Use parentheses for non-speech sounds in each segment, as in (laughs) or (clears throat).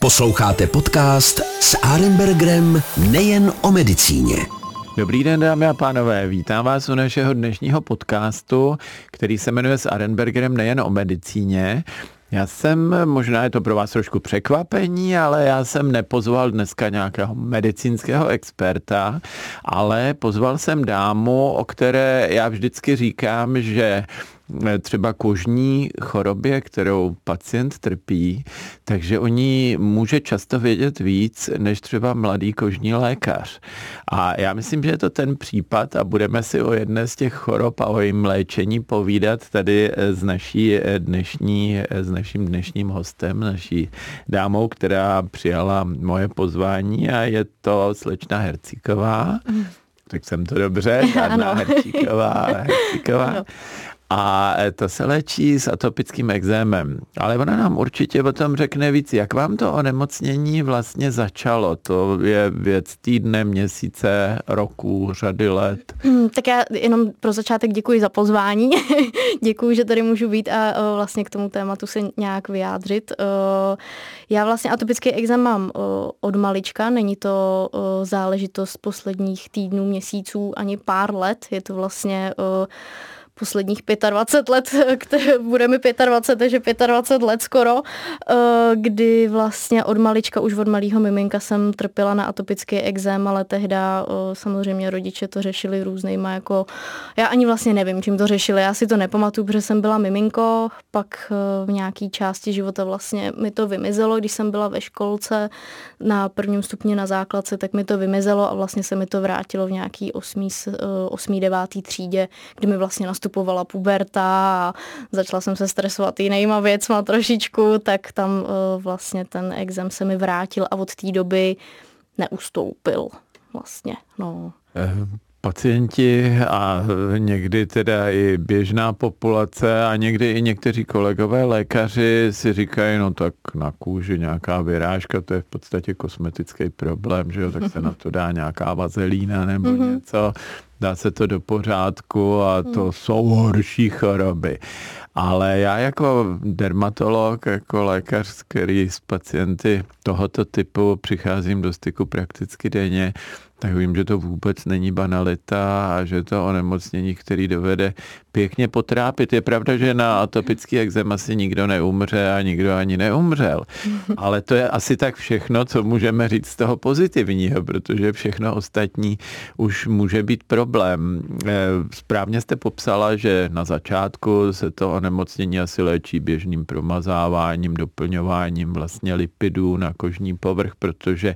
Posloucháte podcast s Arenbergerem nejen o medicíně. Dobrý den, dámy a pánové, vítám vás u našeho dnešního podcastu, který se jmenuje s Arenbergerem nejen o medicíně. Já jsem, možná je to pro vás trošku překvapení, ale já jsem nepozval dneska nějakého medicínského experta, ale pozval jsem dámu, o které já vždycky říkám, že třeba kožní chorobě, kterou pacient trpí, takže o ní může často vědět víc než třeba mladý kožní lékař. A já myslím, že je to ten případ a budeme si o jedné z těch chorob a o jejím léčení povídat tady s naší dnešní, s naším dnešním hostem, naší dámou, která přijala moje pozvání a je to slečna Hercíková. Mm. Tak jsem to dobře, žádná (laughs) Hercíková. Hercíková a to se léčí s atopickým exémem. Ale ona nám určitě o tom řekne víc, jak vám to onemocnění vlastně začalo. To je věc týdne, měsíce, roku, řady let. Hmm, tak já jenom pro začátek děkuji za pozvání. (laughs) děkuji, že tady můžu být a vlastně k tomu tématu se nějak vyjádřit. Já vlastně atopický exém mám od malička, není to záležitost posledních týdnů, měsíců, ani pár let. Je to vlastně posledních 25 let, (laughs) které bude mi 25, takže 25 let skoro, eh, kdy vlastně od malička, už od malého miminka jsem trpěla na atopický exém, ale tehda eh, samozřejmě rodiče to řešili různýma jako, já ani vlastně nevím, čím to řešili, já si to nepamatuju, protože jsem byla miminko, pak eh, v nějaké části života vlastně mi to vymizelo, když jsem byla ve školce na prvním stupni na základce, tak mi to vymizelo a vlastně se mi to vrátilo v nějaký 8. 8. 9. třídě, kdy mi vlastně nastupovala puberta a začala jsem se stresovat jinýma věcma trošičku, tak tam uh, vlastně ten exem se mi vrátil a od té doby neustoupil vlastně. No. Eh, pacienti a někdy teda i běžná populace a někdy i někteří kolegové lékaři si říkají, no tak na kůži nějaká vyrážka, to je v podstatě kosmetický problém, že jo, tak se na to dá nějaká vazelína nebo mm-hmm. něco dá se to do pořádku a to hmm. jsou horší choroby. Ale já jako dermatolog, jako lékař, který s pacienty tohoto typu přicházím do styku prakticky denně, tak vím, že to vůbec není banalita a že to onemocnění, který dovede pěkně potrápit. Je pravda, že na atopický exém asi nikdo neumře a nikdo ani neumřel. (laughs) Ale to je asi tak všechno, co můžeme říct z toho pozitivního, protože všechno ostatní už může být problém. Eh, správně jste popsala, že na začátku se to onemocnění asi léčí běžným promazáváním, doplňováním vlastně lipidů na kožní povrch, protože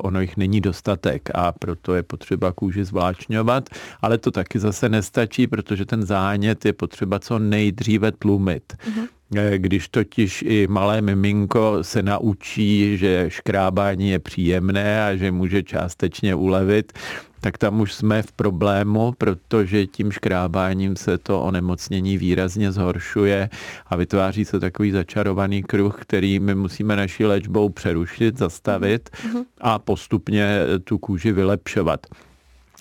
ono jich není dostatek a proto je potřeba kůži zvláčňovat, ale to taky zase nestačí, protože ten zánět je potřeba co nejdříve tlumit. Mm-hmm. Když totiž i malé miminko se naučí, že škrábání je příjemné a že může částečně ulevit, tak tam už jsme v problému, protože tím škrábáním se to onemocnění výrazně zhoršuje a vytváří se takový začarovaný kruh, který my musíme naší léčbou přerušit, zastavit mm-hmm. a postupně tu kůži vylepšovat.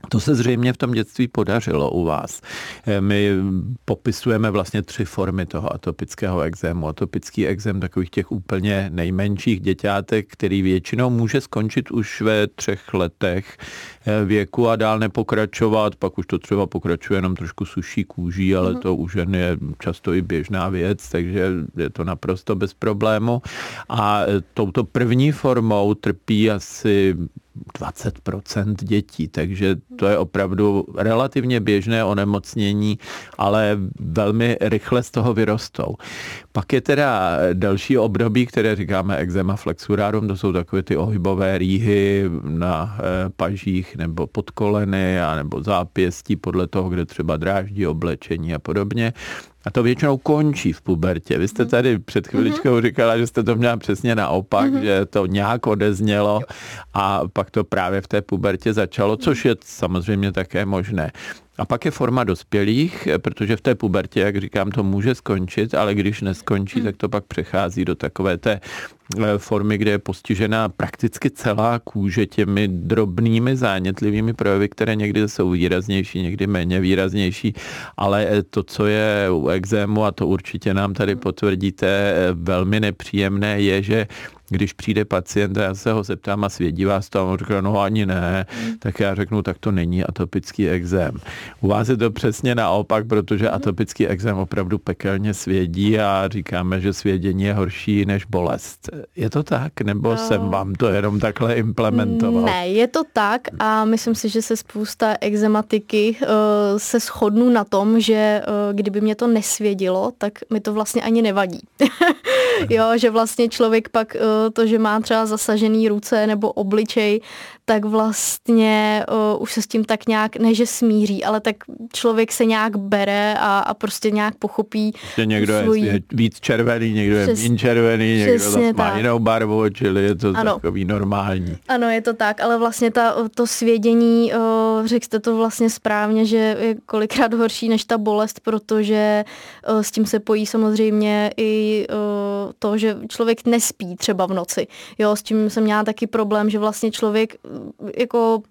To se zřejmě v tom dětství podařilo u vás. Eh, my popisujeme vlastně tři formy toho atopického exému. Atopický exém takových těch úplně nejmenších děťátek, který většinou může skončit už ve třech letech věku a dál nepokračovat, pak už to třeba pokračuje jenom trošku suší kůží, ale mm. to u žen je často i běžná věc, takže je to naprosto bez problému. A eh, touto první formou trpí asi 20% dětí, takže to je opravdu relativně běžné onemocnění, ale velmi rychle z toho vyrostou. Pak je teda další období, které říkáme eczema flexurarum, to jsou takové ty ohybové rýhy na eh, pažích nebo pod koleny a nebo zápěstí podle toho, kde třeba dráždí oblečení a podobně. A to většinou končí v pubertě. Vy jste mhm. tady před chviličkou mhm. říkala, že jste to měla přesně naopak, mm-hmm. že to nějak odeznělo a pak to právě v té pubertě začalo, což je samozřejmě také možné. A pak je forma dospělých, protože v té pubertě, jak říkám, to může skončit, ale když neskončí, tak to pak přechází do takové té eh, formy, kde je postižena prakticky celá kůže těmi drobnými zánětlivými projevy, které někdy jsou výraznější, někdy méně výraznější, ale to, co je u exému, a to určitě nám tady potvrdíte, velmi nepříjemné, je, že když přijde pacient a já se ho zeptám a svědí vás to a on říká, no ani ne, mm. tak já řeknu, tak to není atopický exém. U vás je to přesně naopak, protože mm. atopický exém opravdu pekelně svědí a říkáme, že svědění je horší než bolest. Je to tak, nebo no. jsem vám to jenom takhle implementoval? Ne, je to tak a myslím si, že se spousta exematiky uh, se shodnu na tom, že uh, kdyby mě to nesvědilo, tak mi to vlastně ani nevadí. (laughs) jo, že vlastně člověk pak uh, to, že má třeba zasažený ruce nebo obličej, tak vlastně uh, už se s tím tak nějak, ne že smíří, ale tak člověk se nějak bere a, a prostě nějak pochopí. Že někdo svůj... je víc červený, někdo Přes... je méně červený, někdo zase má jinou barvu, čili je to ano. takový normální. Ano, je to tak, ale vlastně ta, to svědění, uh, řekl jste to vlastně správně, že je kolikrát horší než ta bolest, protože uh, s tím se pojí samozřejmě i uh, to, že člověk nespí třeba v noci. Jo, s tím jsem měla taky problém, že vlastně člověk jako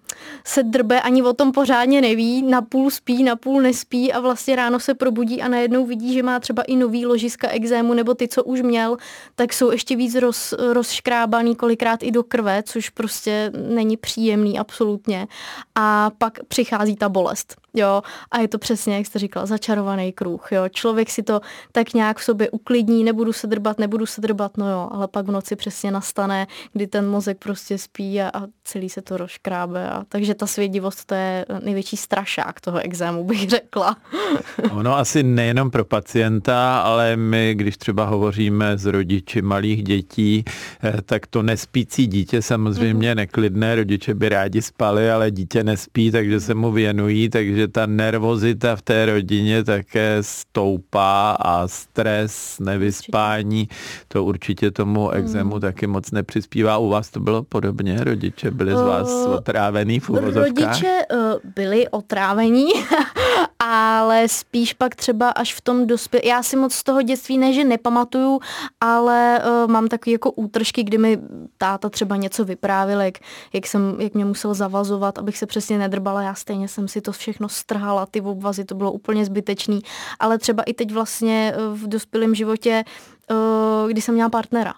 se drbe, ani o tom pořádně neví, napůl spí, napůl nespí a vlastně ráno se probudí a najednou vidí, že má třeba i nový ložiska exému nebo ty, co už měl, tak jsou ještě víc roz, rozškrábaný kolikrát i do krve, což prostě není příjemný absolutně. A pak přichází ta bolest. Jo, a je to přesně, jak jste říkala, začarovaný kruh. Jo. Člověk si to tak nějak v sobě uklidní, nebudu se drbat, nebudu se drbat, no jo, ale pak v noci přesně nastane, kdy ten mozek prostě spí a, a celý se to rozkrábe. A, takže ta svědivost to je největší strašák toho exému, bych řekla. (laughs) Ono asi nejenom pro pacienta, ale my, když třeba hovoříme s rodiči malých dětí, eh, tak to nespící dítě samozřejmě mm-hmm. neklidné, rodiče by rádi spali, ale dítě nespí, takže se mu věnují, takže ta nervozita v té rodině také stoupá a stres, nevyspání, to určitě tomu exému mm. taky moc nepřispívá. U vás to bylo podobně? Rodiče byli z vás uh, otrávený v uvozovkách? Rodiče uh, byli otrávení, (laughs) ale spíš pak třeba až v tom dospěl. Já si moc z toho dětství ne, že nepamatuju, ale uh, mám takový jako útržky, kdy mi táta třeba něco vyprávěl, jak, jak, jsem, jak mě musel zavazovat, abych se přesně nedrbala. Já stejně jsem si to všechno strhala, ty obvazy, to bylo úplně zbytečný. Ale třeba i teď vlastně v dospělém životě Eh, když jsem měla partnera.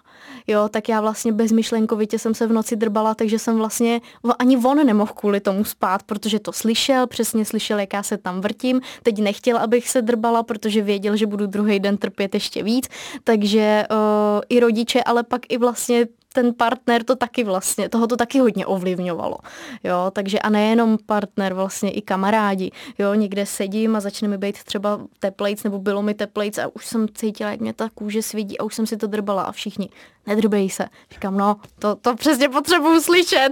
Jo, tak já vlastně bezmyšlenkovitě jsem se v noci drbala, takže jsem vlastně, ani on nemohl kvůli tomu spát, protože to slyšel, přesně slyšel, jak já se tam vrtím. Teď nechtěl, abych se drbala, protože věděl, že budu druhý den trpět ještě víc. Takže uh, i rodiče, ale pak i vlastně ten partner to taky vlastně, toho to taky hodně ovlivňovalo. Jo, takže a nejenom partner, vlastně i kamarádi. Jo, někde sedím a začne mi být třeba teplejc, nebo bylo mi teplejc a už jsem cítila, jak mě ta kůže svidí a už jsem si to drbala a všichni, nedrbej se. Říkám, no, to, to přesně potřebuju slyšet.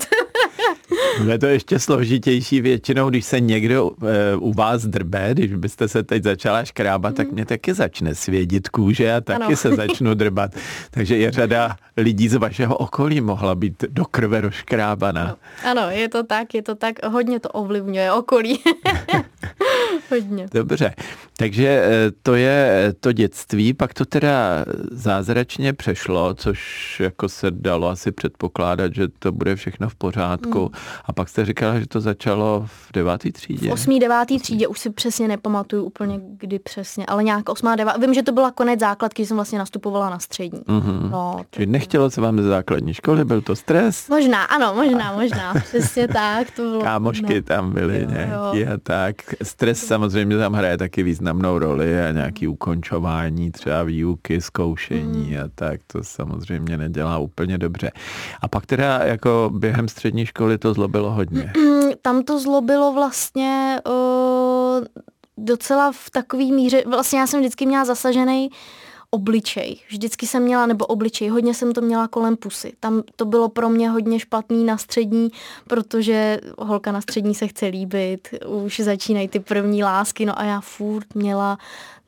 (laughs) Je to ještě složitější většinou, když se někdo e, u vás drbe, když byste se teď začala škrábat, mm. tak mě taky začne svědit kůže a taky ano. se začnu drbat. (laughs) Takže je řada lidí z vašeho okolí mohla být do krve rozkrábaná. Ano, je to tak, je to tak, hodně to ovlivňuje okolí. (laughs) hodně. Dobře, takže eh, to je to dětství, pak to teda zázračně přešlo, což jako se dalo asi předpokládat, že to bude všechno v pořádku. Hmm. A pak jste říkala, že to začalo v deváté třídě. V osmý, devátý třídě, už si přesně nepamatuju úplně kdy přesně, ale nějak osmá, devátá. Vím, že to byla konec základky, když jsem vlastně nastupovala na střední. Mm-hmm. No, Čili nechtělo se vám ze základní školy, byl to stres? Možná, ano, možná, možná. Přesně tak. To bylo, Kámošky ne. tam byly jo, nějaký jo. a tak. Stres samozřejmě tam hraje taky významnou roli a nějaký ukončování třeba výuky, zkoušení mm. a tak. To samozřejmě nedělá úplně dobře. A pak teda jako během střední školy to zlobilo hodně. Tam to zlobilo vlastně uh, docela v takový míře, vlastně já jsem vždycky měla zasažený obličej. Vždycky jsem měla, nebo obličej, hodně jsem to měla kolem pusy. Tam to bylo pro mě hodně špatný na střední, protože holka na střední se chce líbit, už začínají ty první lásky, no a já furt měla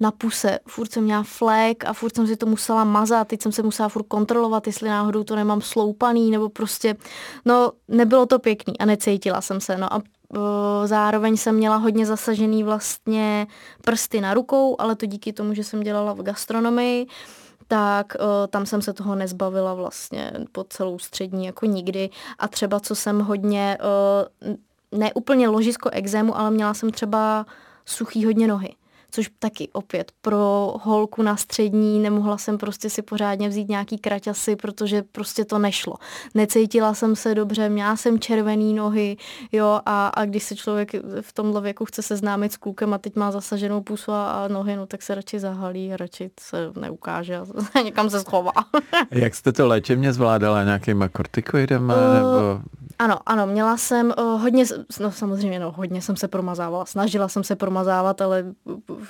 na puse, furt jsem měla flek a furt jsem si to musela mazat, teď jsem se musela furt kontrolovat, jestli náhodou to nemám sloupaný, nebo prostě, no nebylo to pěkný a necítila jsem se, no a Zároveň jsem měla hodně zasažený vlastně prsty na rukou, ale to díky tomu, že jsem dělala v gastronomii, tak tam jsem se toho nezbavila vlastně po celou střední jako nikdy. A třeba co jsem hodně, ne úplně ložisko exému, ale měla jsem třeba suchý hodně nohy což taky opět pro holku na střední nemohla jsem prostě si pořádně vzít nějaký kraťasy, protože prostě to nešlo. Necítila jsem se dobře, měla jsem červený nohy, jo, a, a když se člověk v tomhle věku chce seznámit s klukem a teď má zasaženou pusu a, a nohy, no tak se radši zahalí, radši se neukáže a (laughs) někam se schová. (laughs) Jak jste to léčebně zvládala nějakýma kortikoidama? Uh, nebo... Ano, ano, měla jsem uh, hodně, no samozřejmě, no hodně jsem se promazávala, snažila jsem se promazávat, ale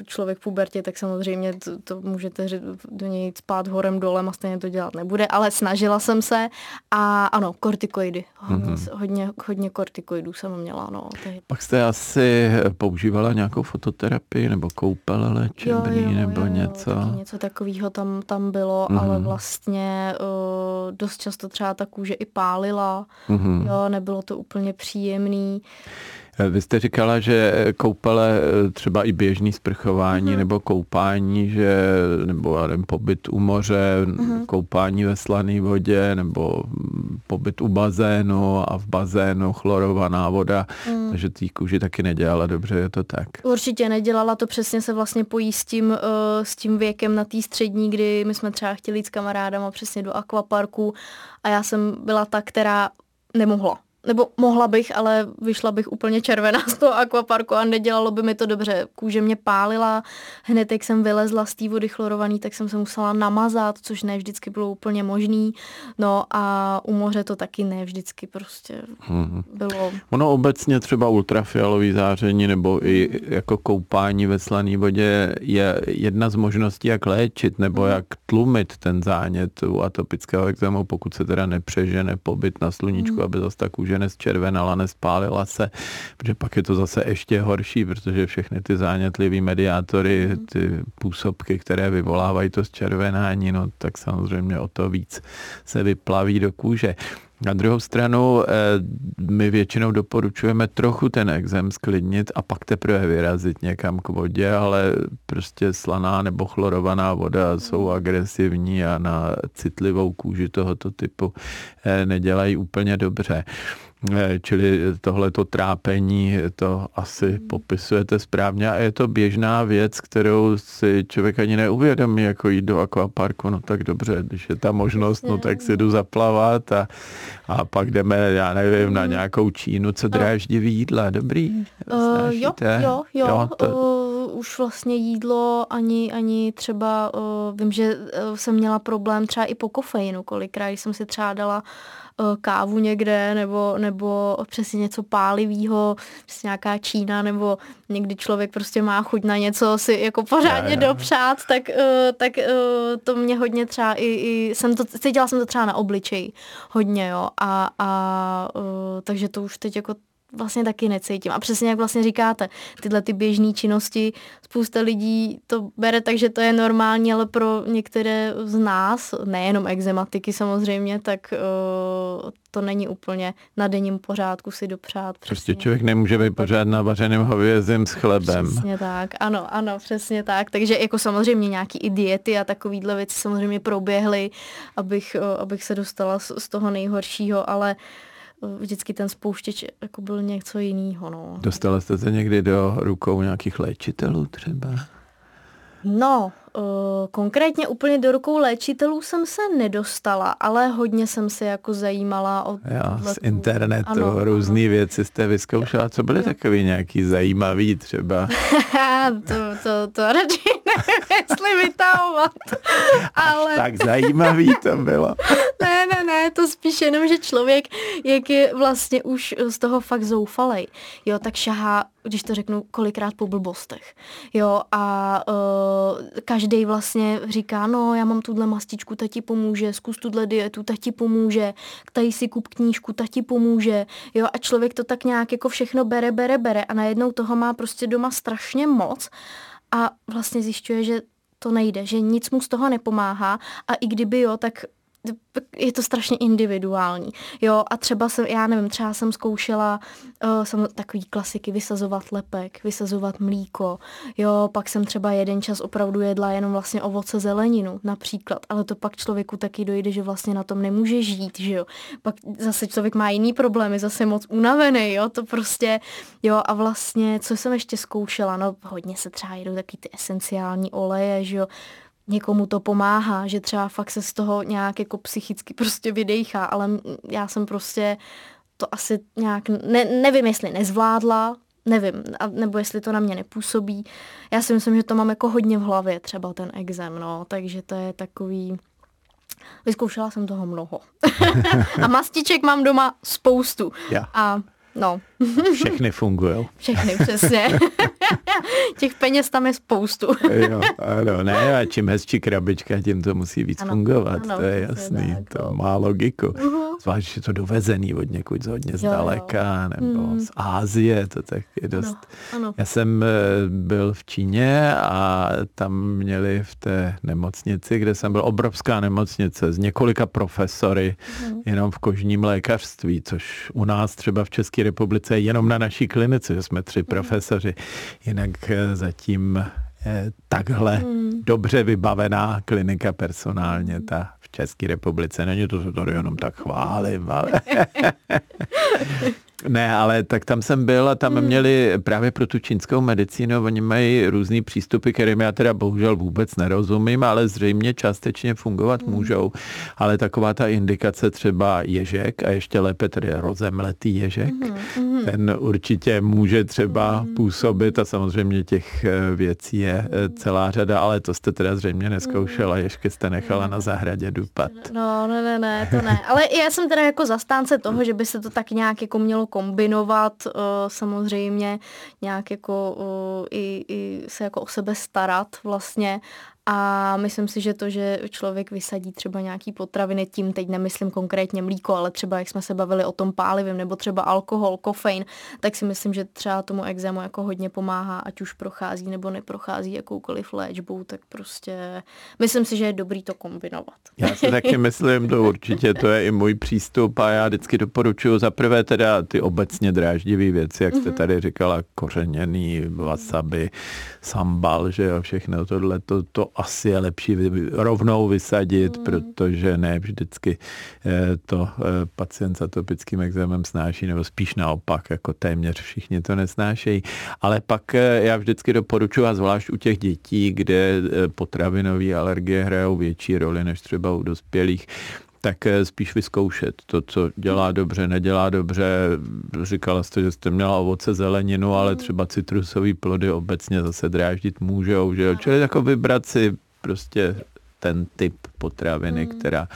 člověk v pubertě, tak samozřejmě to, to můžete do něj spát horem dolem a stejně to dělat nebude, ale snažila jsem se a ano, kortikoidy, hodně, mm-hmm. hodně, hodně kortikoidů jsem měla, no. Tehdy. Pak jste asi používala nějakou fototerapii nebo koupele léčebný jo, jo, nebo jo, něco? Jo, něco takového tam, tam bylo, mm-hmm. ale vlastně uh, dost často třeba ta kůže i pálila, mm-hmm. jo, nebylo to úplně příjemný. Vy jste říkala, že koupele, třeba i běžný sprchování mm-hmm. nebo koupání, že, nebo já nevím, pobyt u moře, mm-hmm. koupání ve slané vodě, nebo pobyt u bazénu a v bazénu chlorovaná voda, mm. takže tý kůži taky nedělala dobře, je to tak? Určitě nedělala, to přesně se vlastně pojí s tím, uh, s tím věkem na té střední, kdy my jsme třeba chtěli jít s kamarádama přesně do akvaparku a já jsem byla ta, která nemohla nebo mohla bych, ale vyšla bych úplně červená z toho akvaparku a nedělalo by mi to dobře. Kůže mě pálila, hned jak jsem vylezla z té vody chlorovaný, tak jsem se musela namazat, což ne vždycky bylo úplně možný. No a u moře to taky ne vždycky prostě hmm. bylo. Ono obecně třeba ultrafialový záření nebo i jako koupání ve slané vodě je jedna z možností, jak léčit nebo hmm. jak tlumit ten zánět u atopického exému, pokud se teda nepřežene pobyt na sluníčku, hmm. aby zase ta kůže kůže nesčervenala, nespálila se, protože pak je to zase ještě horší, protože všechny ty zánětlivé mediátory, ty působky, které vyvolávají to zčervenání, no tak samozřejmě o to víc se vyplaví do kůže. Na druhou stranu eh, my většinou doporučujeme trochu ten exém sklidnit a pak teprve vyrazit někam k vodě, ale prostě slaná nebo chlorovaná voda jsou agresivní a na citlivou kůži tohoto typu eh, nedělají úplně dobře. Eh, čili tohleto trápení to asi popisujete správně a je to běžná věc, kterou si člověk ani neuvědomí, jako jít do akvaparku, no tak dobře, když je ta možnost, no tak si jdu zaplavat a, a pak jdeme, já nevím, na nějakou Čínu, co dráždivý jídla, dobrý? Uh, jo, jo, jo, jo to... uh, už vlastně jídlo ani, ani třeba, uh, vím, že uh, jsem měla problém třeba i po kofeinu, kolikrát jsem si třeba dala Eh, kávu někde nebo, nebo přesně něco pálivého, přesně nějaká Čína nebo někdy člověk prostě má chuť na něco si jako pořádně já, já. dopřát, tak, uh, tak uh, to mě hodně třeba i, i jsem to, cítila jsem to třeba na obličeji hodně, jo, a, a takže to už teď jako vlastně taky necítím. A přesně jak vlastně říkáte, tyhle ty běžné činnosti, spousta lidí to bere tak, že to je normální, ale pro některé z nás, nejenom exematiky samozřejmě, tak uh, to není úplně na denním pořádku si dopřát. Přesně. Prostě člověk nemůže být pořád na vařeném hovězím s chlebem. Přesně tak, ano, ano, přesně tak. Takže jako samozřejmě nějaký i diety a takovýhle věci samozřejmě proběhly, abych, uh, abych se dostala z, z toho nejhoršího, ale uh, vždycky ten spouštěč jako byl něco jiného. No. Dostala jste se někdy do rukou nějakých léčitelů třeba? No, konkrétně úplně do rukou léčitelů jsem se nedostala, ale hodně jsem se jako zajímala o... Jo, z internetu ano, různé věci jste vyzkoušela. Co byly takový nějaký zajímavý třeba? (laughs) to, to, to radši (laughs) nevím, jestli vytahovat. ale... tak zajímavý to bylo. (laughs) ne, ne, ne, to spíš jenom, že člověk, jak je vlastně už z toho fakt zoufalej, jo, tak šahá, když to řeknu, kolikrát po blbostech. Jo, a uh, každý vlastně říká, no já mám tuhle mastičku, ta ti pomůže, zkus tuhle dietu, ta ti pomůže, tady si kup knížku, ta ti pomůže, jo a člověk to tak nějak jako všechno bere, bere, bere a najednou toho má prostě doma strašně moc a vlastně zjišťuje, že to nejde, že nic mu z toho nepomáhá a i kdyby jo, tak je to strašně individuální. Jo, a třeba jsem, já nevím, třeba jsem zkoušela uh, jsem takový klasiky, vysazovat lepek, vysazovat mlíko, jo, pak jsem třeba jeden čas opravdu jedla jenom vlastně ovoce zeleninu například, ale to pak člověku taky dojde, že vlastně na tom nemůže žít, že jo. Pak zase člověk má jiný problémy, zase moc unavený, jo, to prostě, jo, a vlastně, co jsem ještě zkoušela, no hodně se třeba jedou taky ty esenciální oleje, že jo, někomu to pomáhá, že třeba fakt se z toho nějak jako psychicky prostě vydejchá, ale já jsem prostě to asi nějak, ne, nevím jestli nezvládla, nevím, a, nebo jestli to na mě nepůsobí. Já si myslím, že to mám jako hodně v hlavě, třeba ten exem, no, takže to je takový, vyzkoušela jsem toho mnoho. (laughs) a mastiček mám doma spoustu. Ja. A No. Všechny fungují. Všechny, přesně. (laughs) Těch peněz tam je spoustu. jo, ano, ne, a čím hezčí krabička, tím to musí víc ano, fungovat, ano, to je jasný, tak, to no. má logiku. Uh-huh. Zvlášť, že to dovezený od někud hodně zdaleka, jo. nebo hmm. z Ázie, to tak je dost. Ano, ano. Já jsem eh, byl v Číně a tam měli v té nemocnici, kde jsem byl, obrovská nemocnice s několika profesory, uh-huh. jenom v kožním lékařství, což u nás třeba v České republice jenom na naší klinice, že jsme tři mhm. profesoři. Jinak eh, zatím eh, takhle hmm. dobře vybavená klinika personálně, ta v České republice. Není to, že to jenom tak chválím, ale... (laughs) Ne, ale tak tam jsem byl a tam hmm. měli právě pro tu čínskou medicínu, oni mají různý přístupy, kterým já teda bohužel vůbec nerozumím, ale zřejmě částečně fungovat hmm. můžou. Ale taková ta indikace třeba ježek a ještě lépe tedy rozemletý ježek, hmm. ten určitě může třeba hmm. působit a samozřejmě těch eh, věcí je eh, celá řada, ale to jste teda zřejmě neskoušela, hmm. ježky jste nechala na zahradě dupat. No, ne, ne, ne, to ne. Ale já jsem teda jako zastánce toho, že by se to tak nějak jako mělo kombinovat uh, samozřejmě, nějak jako uh, i, i se jako o sebe starat vlastně a myslím si, že to, že člověk vysadí třeba nějaký potraviny, tím teď nemyslím konkrétně mlíko, ale třeba jak jsme se bavili o tom pálivém, nebo třeba alkohol, kofein, tak si myslím, že třeba tomu exému jako hodně pomáhá, ať už prochází nebo neprochází jakoukoliv léčbou, tak prostě myslím si, že je dobrý to kombinovat. Já si taky myslím, to určitě, to je i můj přístup a já vždycky doporučuji za prvé teda ty obecně dráždivé věci, jak jste mhm. tady říkala, kořeněný, wasabi, sambal, že jo, všechno tohle, to, to asi je lepší rovnou vysadit, mm. protože ne vždycky eh, to eh, pacient s atopickým exémem snáší, nebo spíš naopak, jako téměř všichni to nesnášejí. Ale pak eh, já vždycky doporučuji, a zvlášť u těch dětí, kde potravinové alergie hrajou větší roli než třeba u dospělých, tak spíš vyzkoušet to, co dělá dobře, nedělá dobře. Říkala jste, že jste měla ovoce, zeleninu, ale třeba citrusové plody obecně zase dráždit můžou, že jo? Čili jako vybrat si prostě ten typ potraviny, která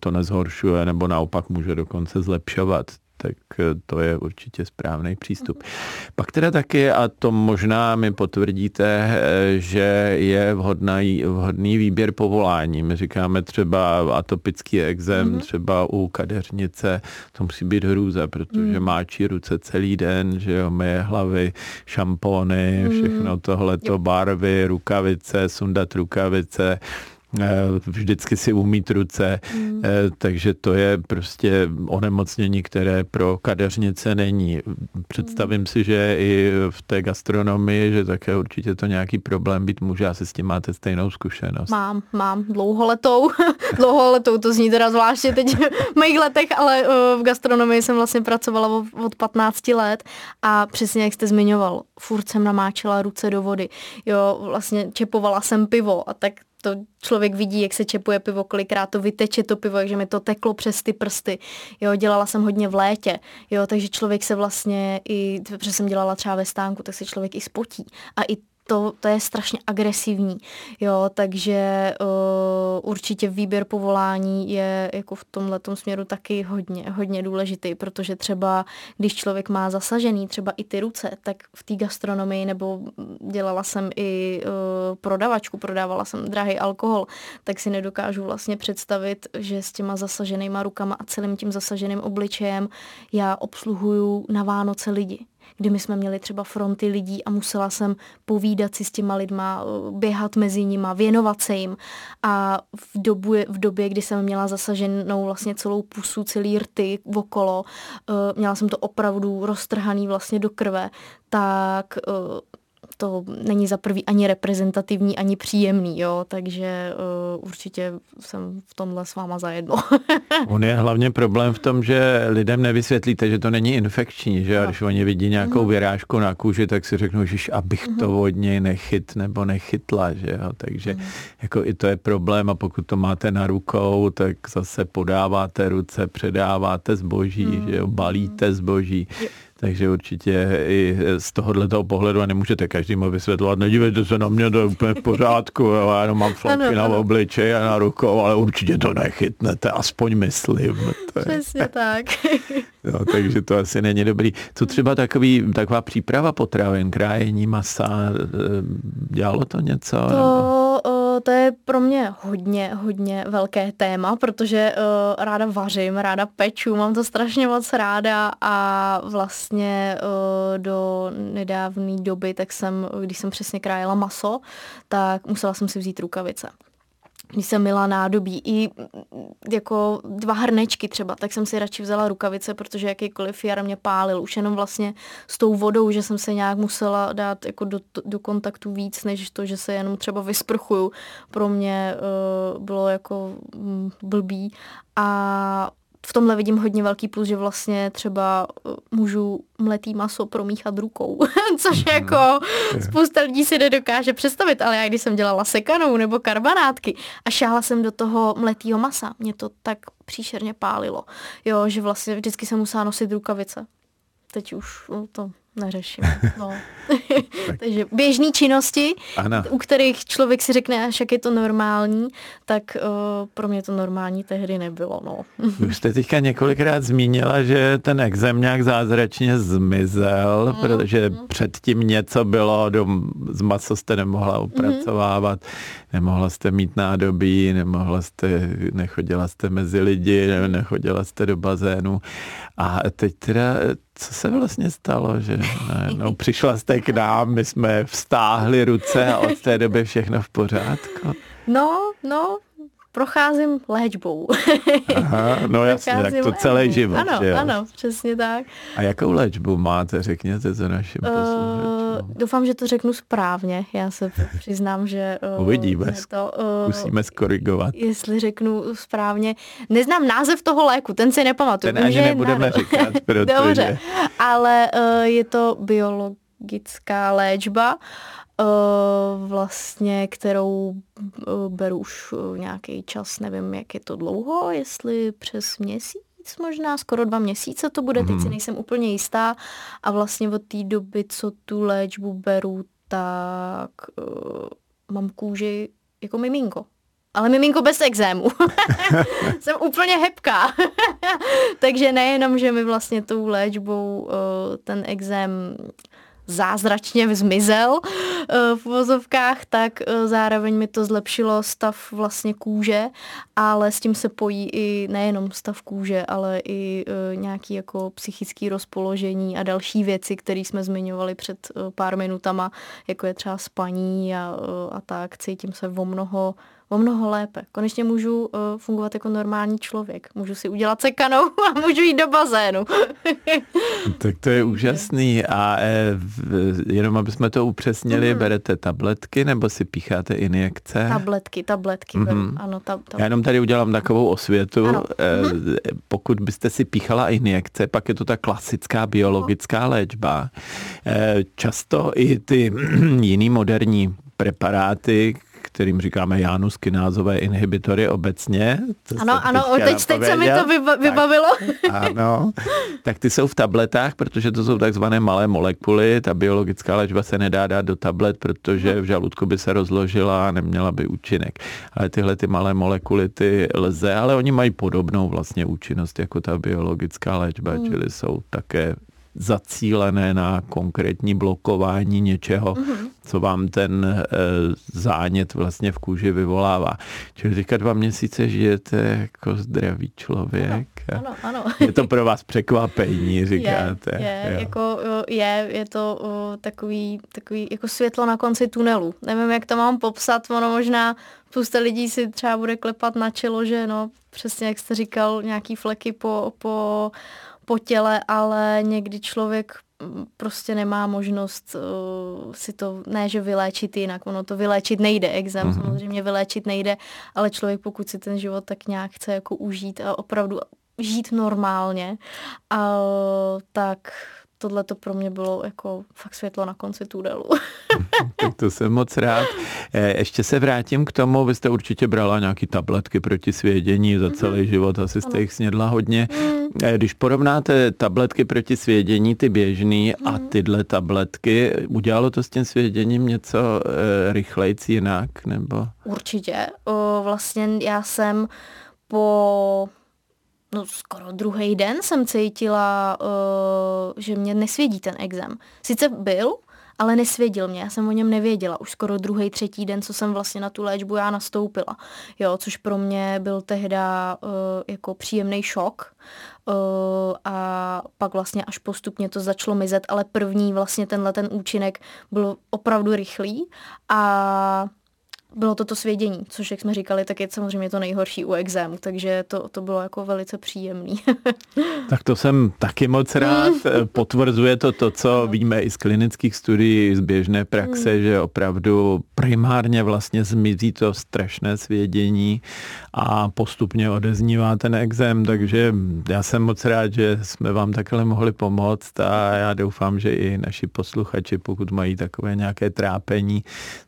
to nezhoršuje nebo naopak může dokonce zlepšovat tak eh, to je určitě správný přístup. Pak teda taky, a to možná mi potvrdíte, eh, že je vhodný, vhodný výběr povolání. My říkáme třeba atopický exém, mm-hmm. třeba u kadeřnice, to musí být hrůza, protože mm. máčí ruce celý den, že jo, myje hlavy, šampony, mm. všechno tohleto, barvy, rukavice, sundat rukavice, vždycky si umít ruce, mm. takže to je prostě onemocnění, které pro kadeřnice není. Představím mm. si, že i v té gastronomii, že také určitě to nějaký problém být může, asi s tím máte stejnou zkušenost. Mám, mám dlouholetou, (laughs) dlouholetou, to zní teda zvláště teď v mých letech, ale eh, v gastronomii jsem vlastně pracovala od 15 let a přesně jak jste zmiňoval, furt jsem namáčela ruce do vody, jo, vlastně čepovala jsem pivo a tak to člověk vidí, jak se čepuje pivo, kolikrát to vyteče to pivo, že mi to teklo přes ty prsty. Jo, dělala jsem hodně v létě, jo, takže člověk se vlastně i, protože jsem dělala třeba ve stánku, tak se člověk i spotí. A i to, to je strašně agresivní, jo, takže uh, určitě výběr povolání je jako v tomhle směru taky hodně, hodně důležitý, protože třeba když člověk má zasažený třeba i ty ruce, tak v té gastronomii nebo dělala jsem i uh, prodavačku, prodávala jsem drahý alkohol, tak si nedokážu vlastně představit, že s těma zasaženýma rukama a celým tím zasaženým obličejem já obsluhuju na Vánoce lidi kdy my jsme měli třeba fronty lidí a musela jsem povídat si s těma lidma, běhat mezi nima, věnovat se jim. A v, dobu, v době, kdy jsem měla zasaženou vlastně celou pusu, celý rty okolo, měla jsem to opravdu roztrhaný vlastně do krve, tak to není za prvý ani reprezentativní, ani příjemný, jo, takže uh, určitě jsem v tomhle s váma zajedno. (laughs) On je hlavně problém v tom, že lidem nevysvětlíte, že to není infekční, že a když oni vidí nějakou mhm. vyrážku na kůži, tak si řeknou, že abych to mhm. od něj nechyt nebo nechytla, že jo, takže mm. jako i to je problém a pokud to máte na rukou, tak zase podáváte ruce, předáváte zboží, mm. že jo, balíte zboží. Jo takže určitě i z tohohle toho pohledu a nemůžete každému vysvětlovat, nedívejte se na mě, to je úplně v pořádku, jo, já jenom mám flaky ano, na obličeji a na rukou, ale určitě to nechytnete, aspoň myslím. To je... Přesně tak. Jo, takže to asi není dobrý. Co třeba takový, taková příprava potravin, krájení masa, eh, dělalo to něco? To... Nebo? to je pro mě hodně, hodně velké téma, protože uh, ráda vařím, ráda peču, mám to strašně moc ráda a vlastně uh, do nedávné doby, tak jsem, když jsem přesně krájela maso, tak musela jsem si vzít rukavice když jsem měla nádobí, i jako dva hrnečky třeba, tak jsem si radši vzala rukavice, protože jakýkoliv jar mě pálil, už jenom vlastně s tou vodou, že jsem se nějak musela dát jako do, do kontaktu víc, než to, že se jenom třeba vysprchuju, pro mě uh, bylo jako mm, blbý. A v tomhle vidím hodně velký plus, že vlastně třeba uh, můžu mletý maso promíchat rukou, (laughs) což mhm. jako spousta lidí si nedokáže představit, ale já když jsem dělala sekanou nebo karbanátky a šáhla jsem do toho mletýho masa, mě to tak příšerně pálilo, jo, že vlastně vždycky jsem musela nosit rukavice. Teď už no, to neřeším. (laughs) No. Takže běžné činnosti, ano. u kterých člověk si řekne, až jak je to normální, tak uh, pro mě to normální tehdy nebylo. No. Už jste teďka několikrát zmínila, že ten exem nějak zázračně zmizel, mm. protože mm. předtím něco bylo, do, z maso jste nemohla upracovávat, mm. nemohla jste mít nádobí, nemohla jste, nechodila jste mezi lidi, nechodila jste do bazénu. A teď teda, co se vlastně stalo, že no, přišla jste k nám, my jsme vstáhli ruce a od té doby všechno v pořádku? No, no, procházím léčbou. (laughs) Aha, no jasně, tak to celý život. Ano, že jo? ano, přesně tak. A jakou léčbu máte, řekněte to našim uh, Doufám, že to řeknu správně. Já se přiznám, že... Uh, Uvidíme, to, uh, musíme skorigovat. Jestli řeknu správně. Neznám název toho léku, ten si nepamatuju. Ten ani nebudeme na... říkat, (laughs) protože... Dobře, ale uh, je to biologická léčba. Eh, vlastně, kterou eh, beru už eh, nějaký čas, nevím, jak je to dlouho, jestli přes měsíc možná, skoro dva měsíce to bude, teď si mhm. nejsem úplně jistá a vlastně od té doby, co tu léčbu beru, tak uh, mám kůži jako miminko. Ale miminko bez exému. (laughs) Jsem úplně hebká. (laughs) Takže nejenom, že mi vlastně tou léčbou uh, ten exém zázračně zmizel eh, v vozovkách, tak eh, zároveň mi to zlepšilo stav vlastně kůže, ale s tím se pojí i nejenom stav kůže, ale i eh, nějaký jako psychický rozpoložení a další věci, které jsme zmiňovali před pár minutama, jako je třeba spaní a, a tak. Cítím se o mnoho o mnoho lépe. Konečně můžu uh, fungovat jako normální člověk. Můžu si udělat sekanou (laughs) a můžu jít do bazénu. (laughs) tak to je úžasný. A e, jenom aby jsme to upřesnili, mm. berete tabletky nebo si pícháte injekce? Tabletky, tabletky. Mm-hmm. Beru. Ano, tab, tab. Já jenom tady udělám takovou osvětu. Ano. E, mm-hmm. Pokud byste si píchala injekce, pak je to ta klasická biologická léčba. E, často i ty (clears throat) jiný moderní preparáty, kterým říkáme januskinázové inhibitory obecně. Ano, ano, teď, teď se mi to vybavilo. Tak, ano, tak ty jsou v tabletách, protože to jsou takzvané malé molekuly. Ta biologická léčba se nedá dát do tablet, protože v žaludku by se rozložila a neměla by účinek. Ale tyhle ty malé molekuly ty lze, ale oni mají podobnou vlastně účinnost jako ta biologická léčba, hmm. čili jsou také zacílené na konkrétní blokování něčeho, mm-hmm. co vám ten e, zánět vlastně v kůži vyvolává. Čili teďka dva měsíce žijete jako zdravý člověk. Ano, ano. ano. Je to pro vás překvapení, (laughs) říkáte. Je, je, jako, je, je to takový, takový jako světlo na konci tunelu. Nevím, jak to mám popsat, ono možná spousta lidí si třeba bude klepat na čelo, že no, přesně jak jste říkal, nějaký fleky po, po, po těle, ale někdy člověk mm, prostě nemá možnost uh, si to, ne že vyléčit jinak, ono to vyléčit nejde, exém mm-hmm. samozřejmě vyléčit nejde, ale člověk pokud si ten život tak nějak chce jako užít a opravdu žít normálně, a, tak tohle to pro mě bylo jako fakt světlo na konci tunelu. (laughs) tak to jsem moc rád. Eh, ještě se vrátím k tomu, vy jste určitě brala nějaký tabletky proti svědění za celý mm-hmm. život, asi jste ano. jich snědla hodně. Mm. Když porovnáte tabletky proti svědění, ty běžný mm. a mhm. tyhle tabletky, udělalo to s tím svěděním něco e, rychlejc jinak? Nebo? Určitě. O, vlastně já jsem po no skoro druhý den jsem cítila, uh, že mě nesvědí ten exem. Sice byl, ale nesvěděl mě, já jsem o něm nevěděla. Už skoro druhý, třetí den, co jsem vlastně na tu léčbu já nastoupila. Jo, což pro mě byl tehda uh, jako příjemný šok. Uh, a pak vlastně až postupně to začalo mizet, ale první vlastně tenhle ten účinek byl opravdu rychlý a bylo to to svědění, což jak jsme říkali, tak je samozřejmě to nejhorší u exému, takže to, to bylo jako velice příjemný. (laughs) tak to jsem taky moc rád. (laughs) Potvrzuje to to, co víme i z klinických studií, z běžné praxe, hmm. že opravdu primárně vlastně zmizí to strašné svědění a postupně odeznívá ten exém, takže já jsem moc rád, že jsme vám takhle mohli pomoct a já doufám, že i naši posluchači, pokud mají takové nějaké trápení,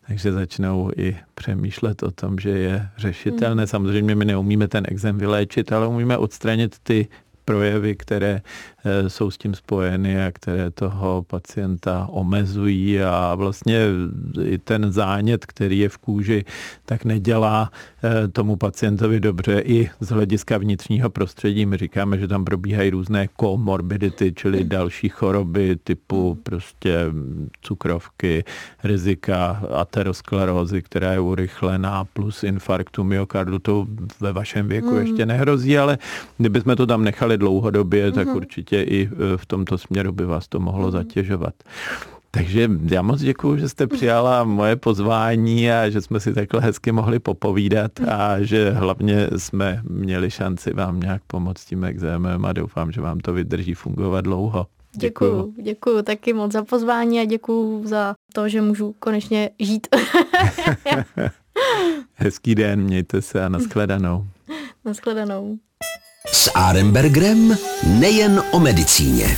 takže začnou i přemýšlet o tom, že je řešitelné. Hmm. Samozřejmě my neumíme ten exém vyléčit, ale umíme odstranit ty projevy, které eh, jsou s tím spojeny a které toho pacienta omezují a vlastně i ten zánět, který je v kůži, tak nedělá eh, tomu pacientovi dobře i z hlediska vnitřního prostředí. My říkáme, že tam probíhají různé komorbidity, čili další choroby typu prostě cukrovky, rizika aterosklerózy, která je urychlená, plus infarktu myokardu, to ve vašem věku mm. ještě nehrozí, ale kdybychom to tam nechali dlouhodobě, mm-hmm. tak mhm. určitě i e, v tomto směru by vás to mohlo mm-hmm. zatěžovat. Takže já moc děkuji, že jste přijala moje pozvání a že jsme si takhle hezky mohli popovídat a že hlavně jsme měli šanci vám nějak pomoct tím exémem a doufám, že vám to vydrží fungovat dlouho. Děkuju, děkuju taky moc za pozvání a děkuju za to, že můžu konečně žít. (laughs) Hezký den, mějte se a (laughs) nashledanou. Nashledanou. S Arembergrem nejen o medicíně.